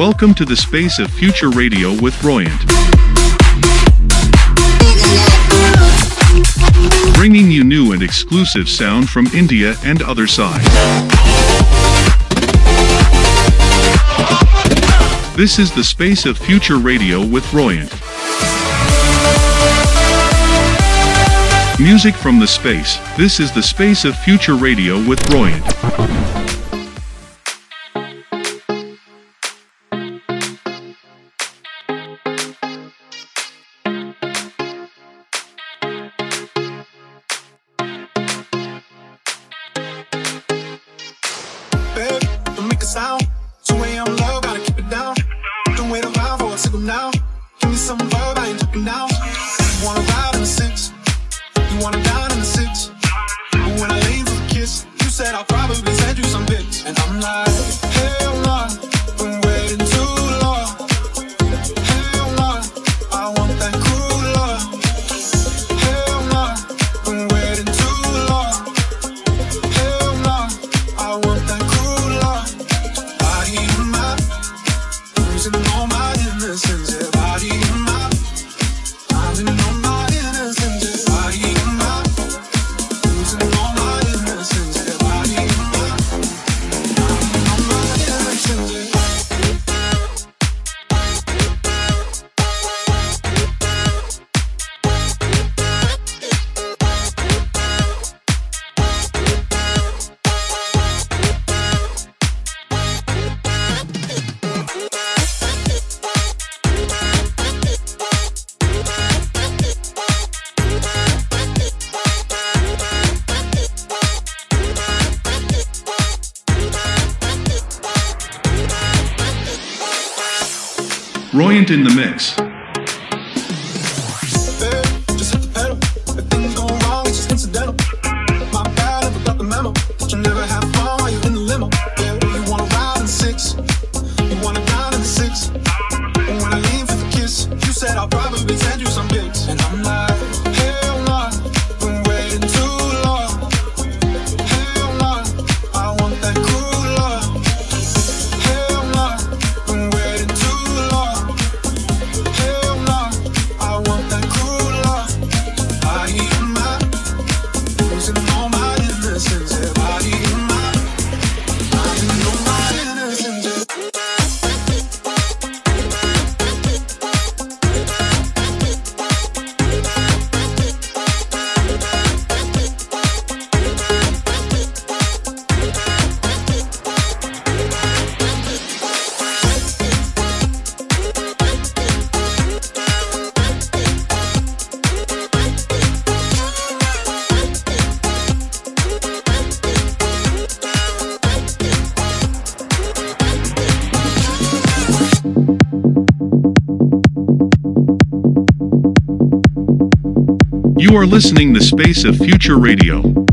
Welcome to the space of future radio with Royant. Bringing you new and exclusive sound from India and other side. This is the space of future radio with Royant. Music from the space. This is the space of future radio with Royant. Royant in the mix. You are listening to Space of Future Radio.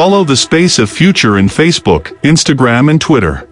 Follow the Space of Future in Facebook, Instagram and Twitter.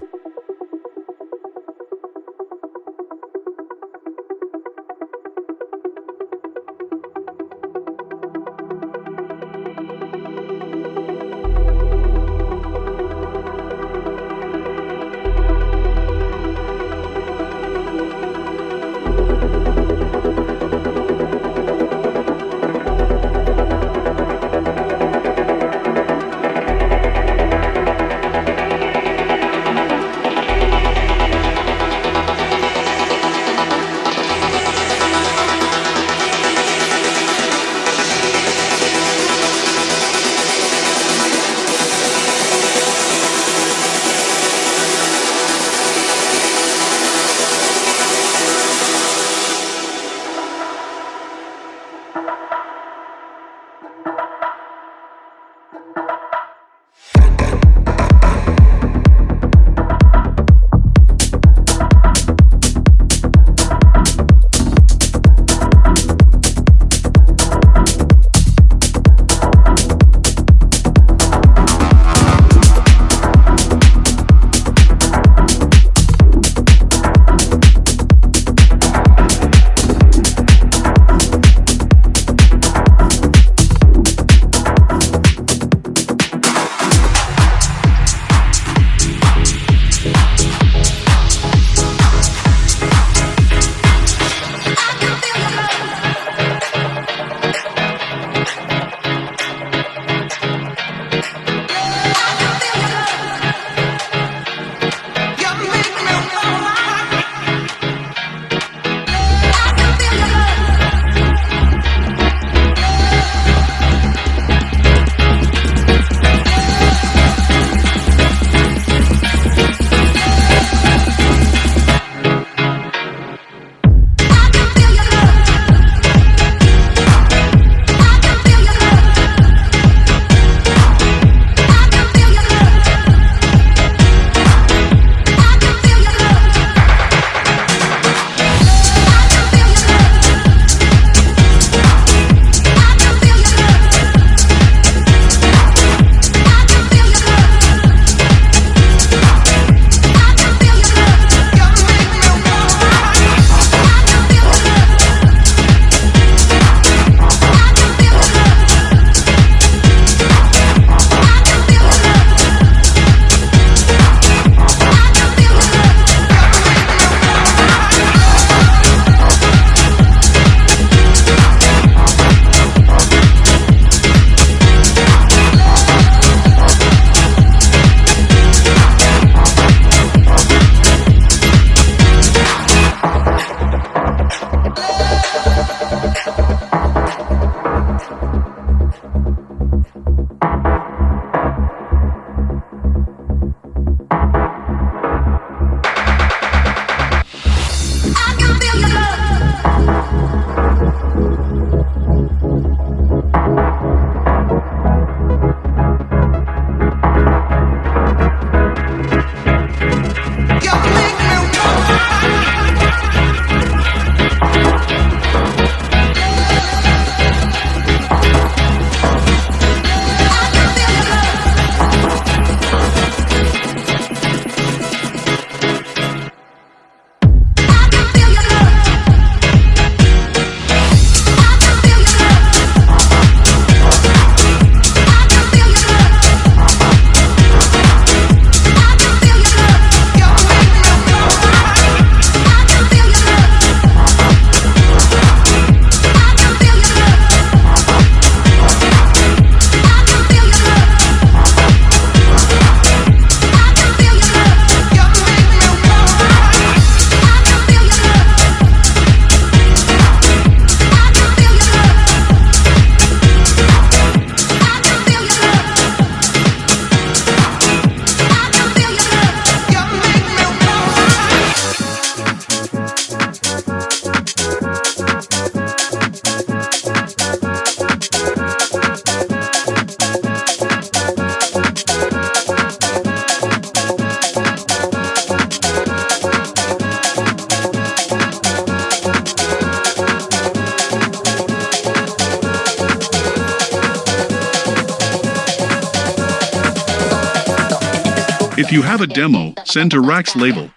Have a demo, send to Rax Label.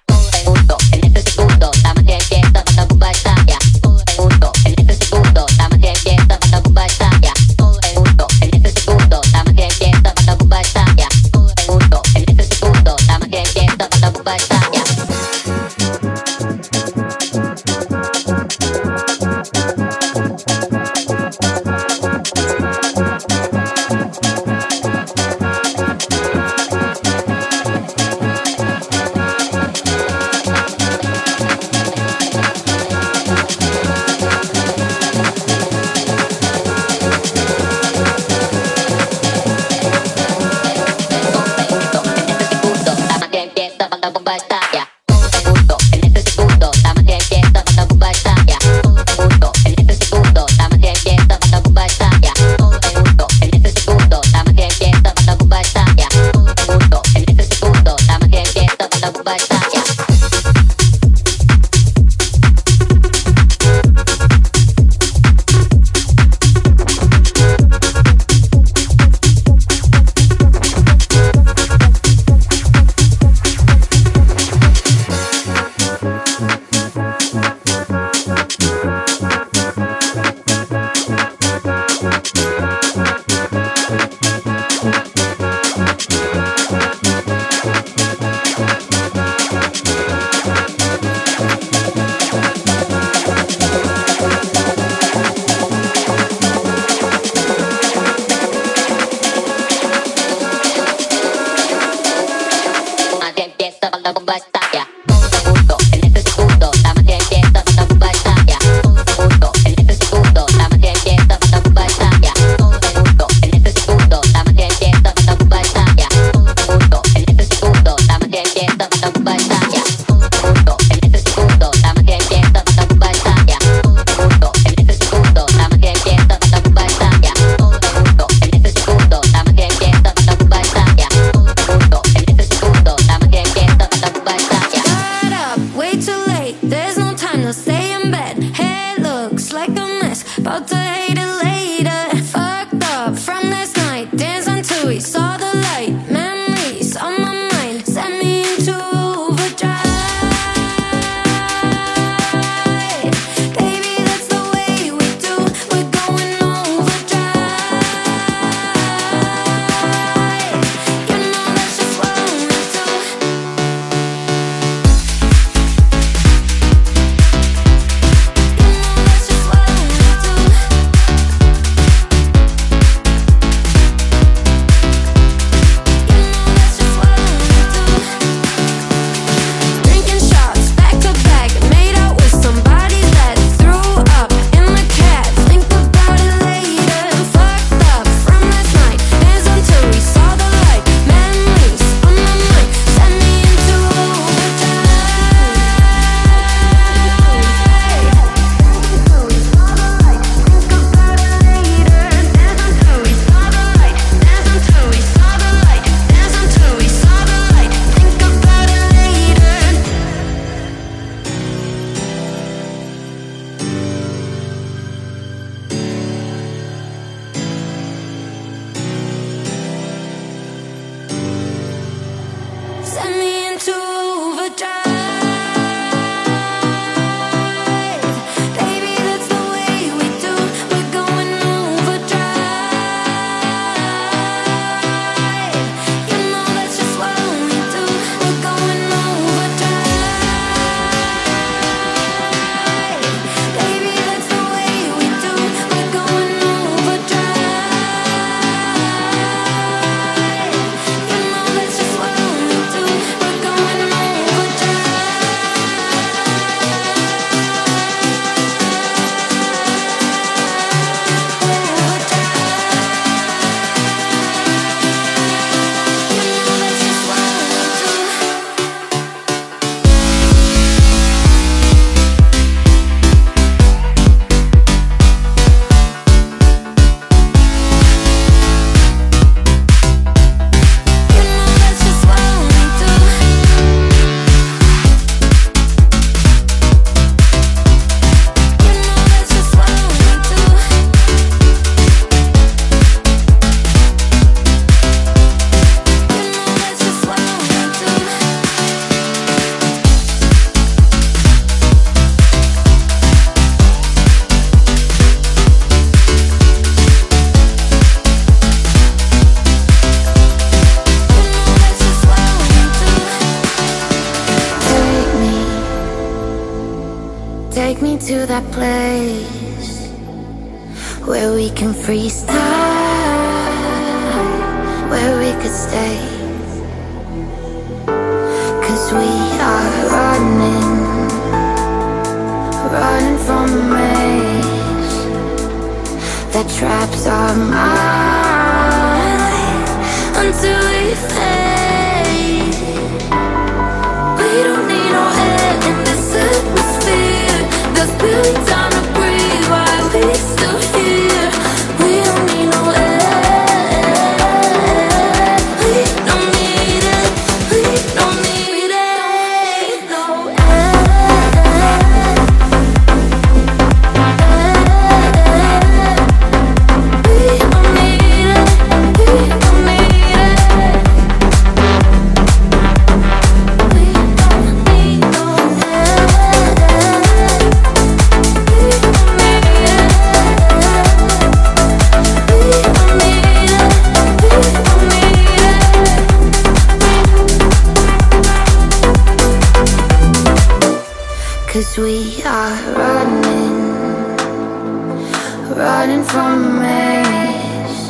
running from a maze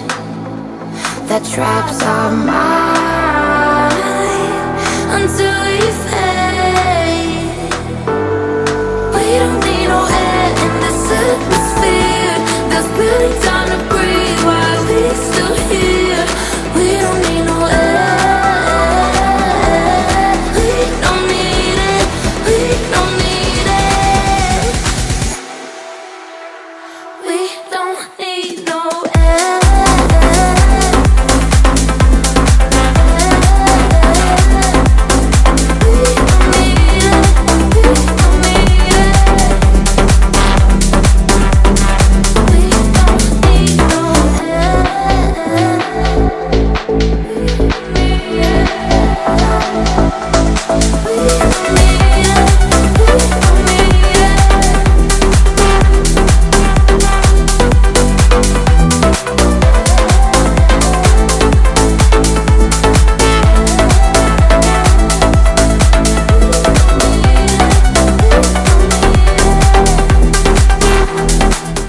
That traps our mind Until we fail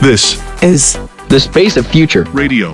This is the space of future radio.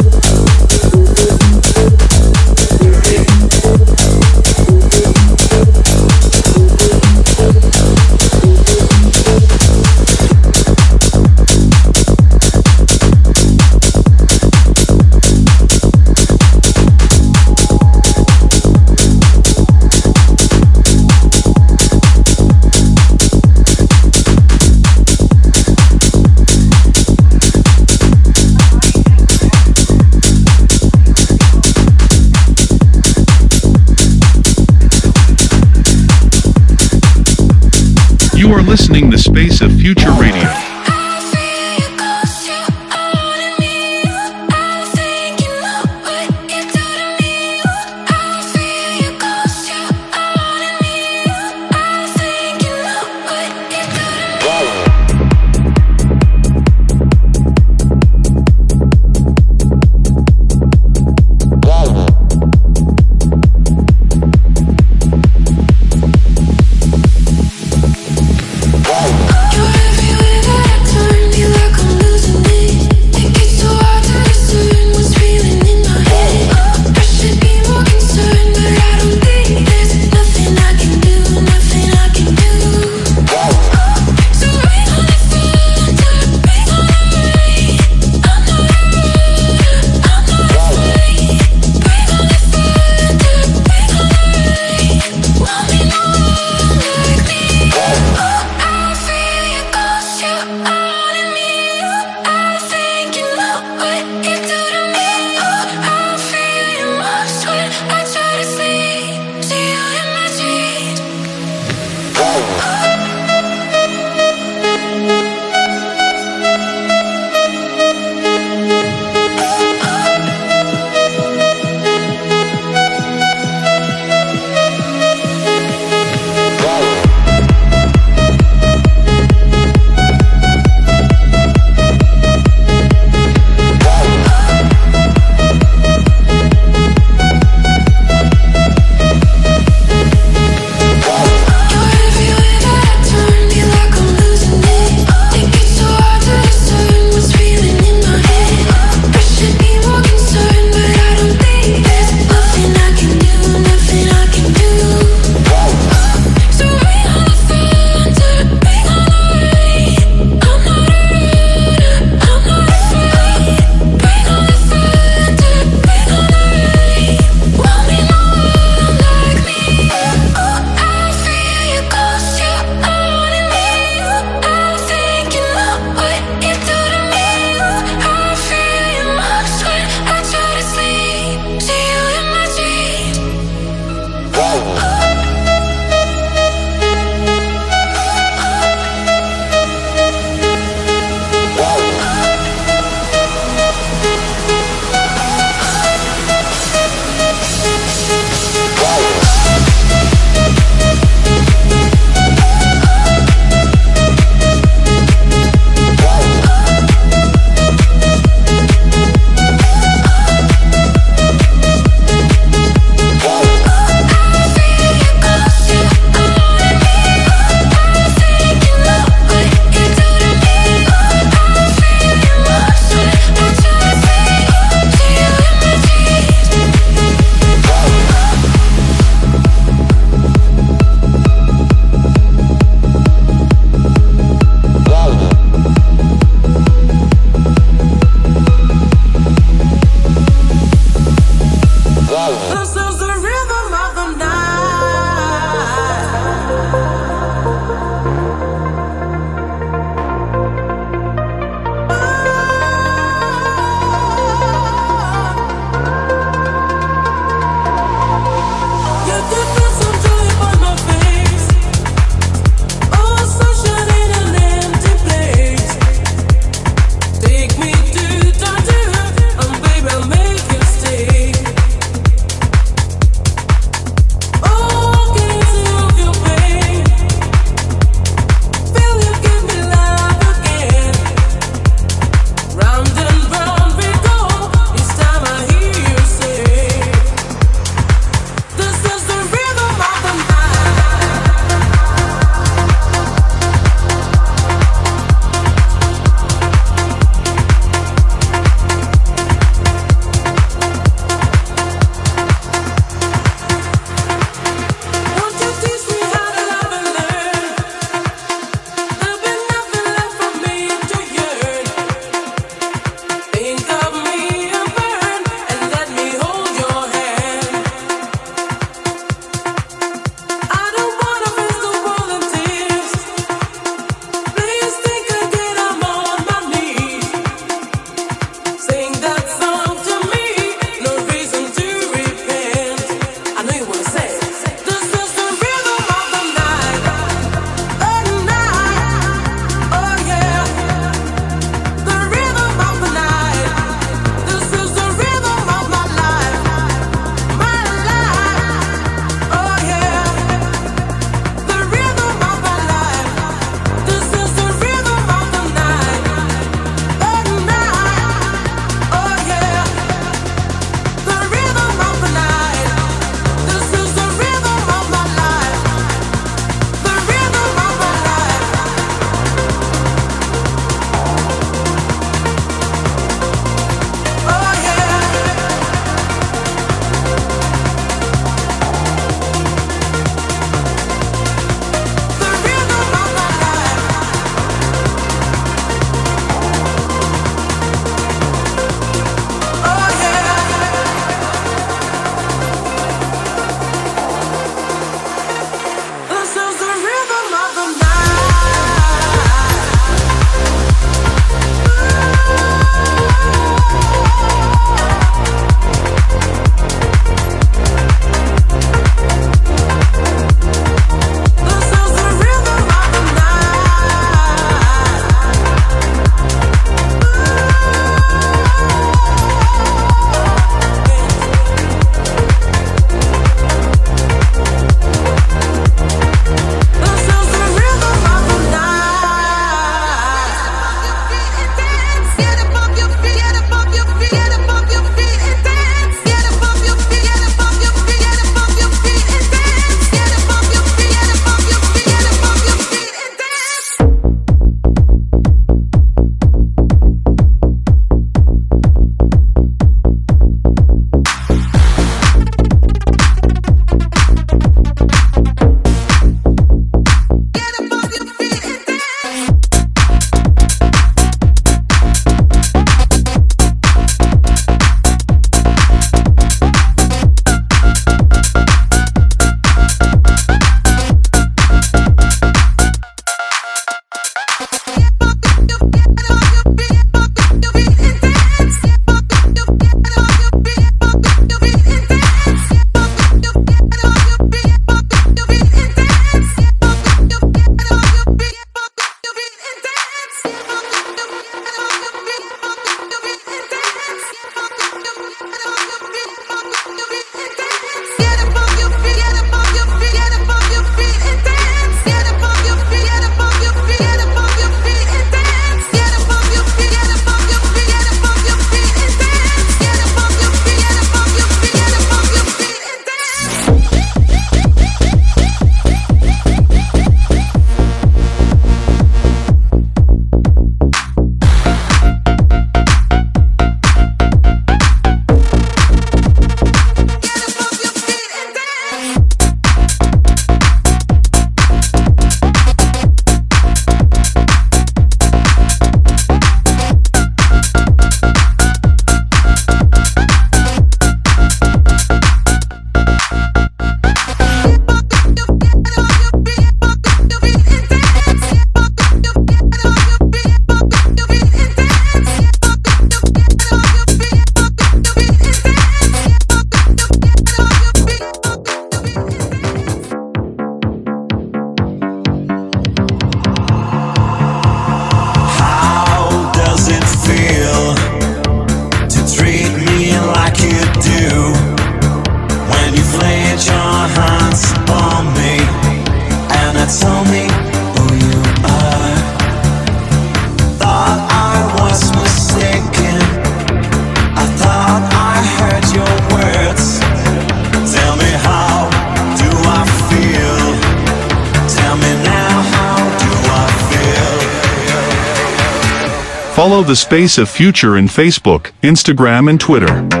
The Space of Future in Facebook, Instagram and Twitter.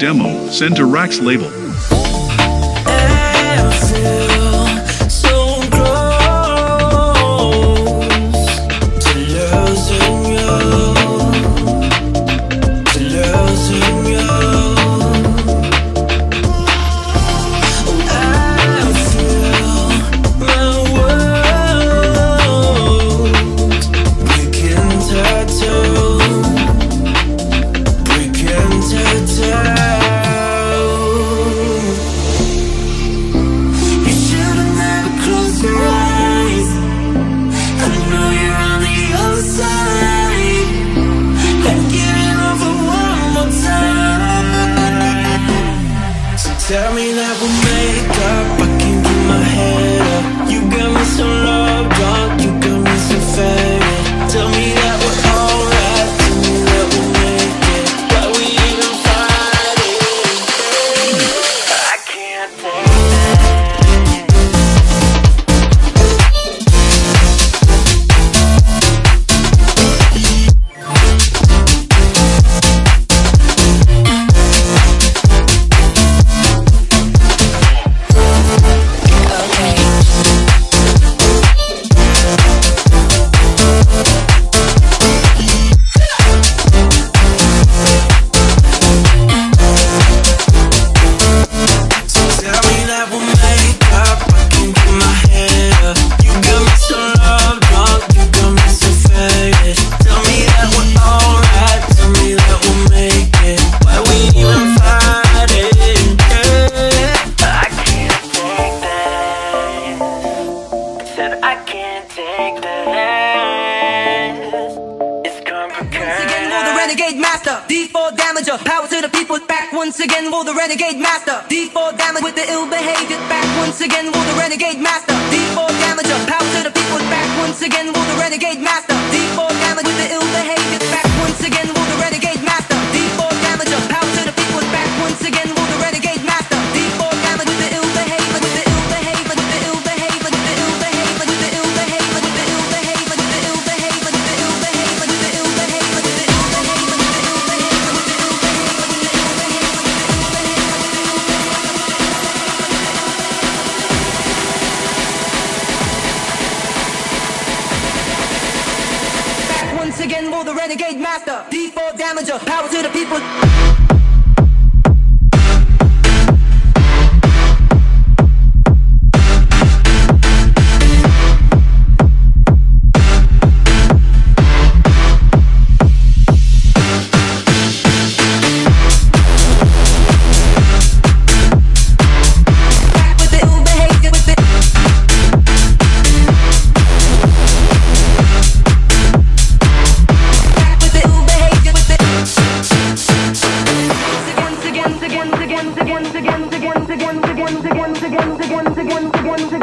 Demo, send to Rax Label.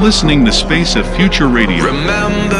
listening to Space of Future Radio. Remember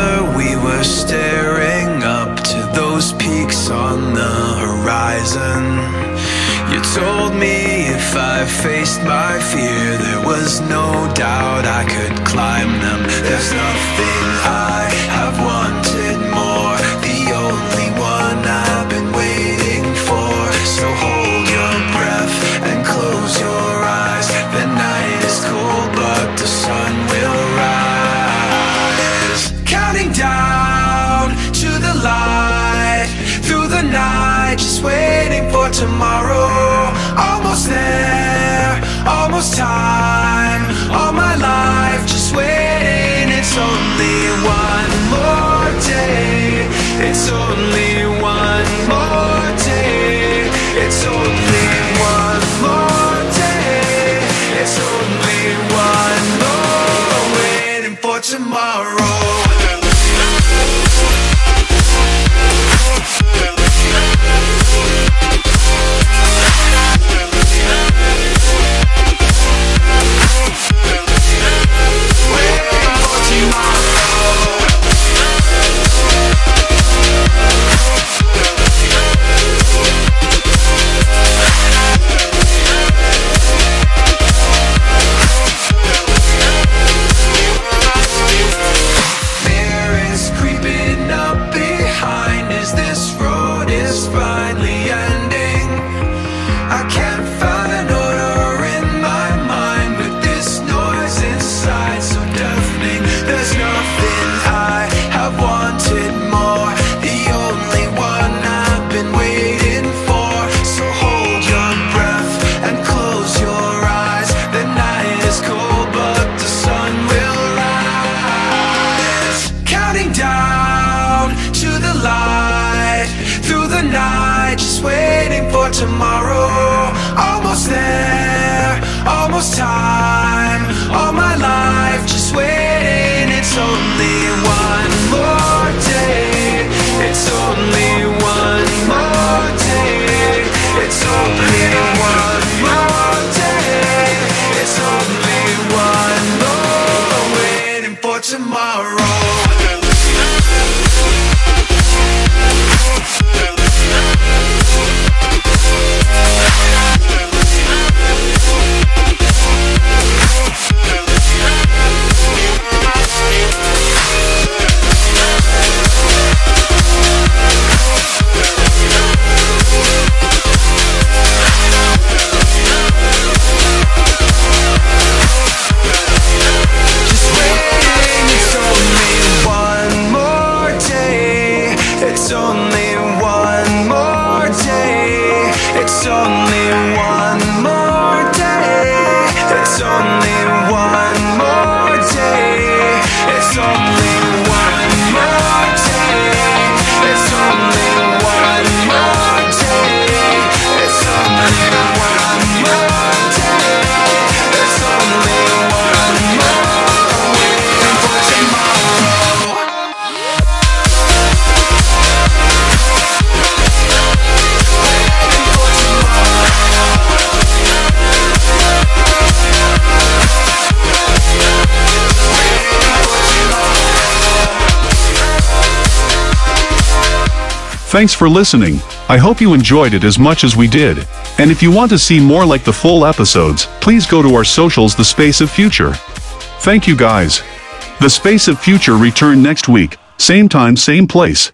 all my life. Thanks for listening. I hope you enjoyed it as much as we did. And if you want to see more like the full episodes, please go to our socials The Space of Future. Thank you guys. The Space of Future return next week, same time same place.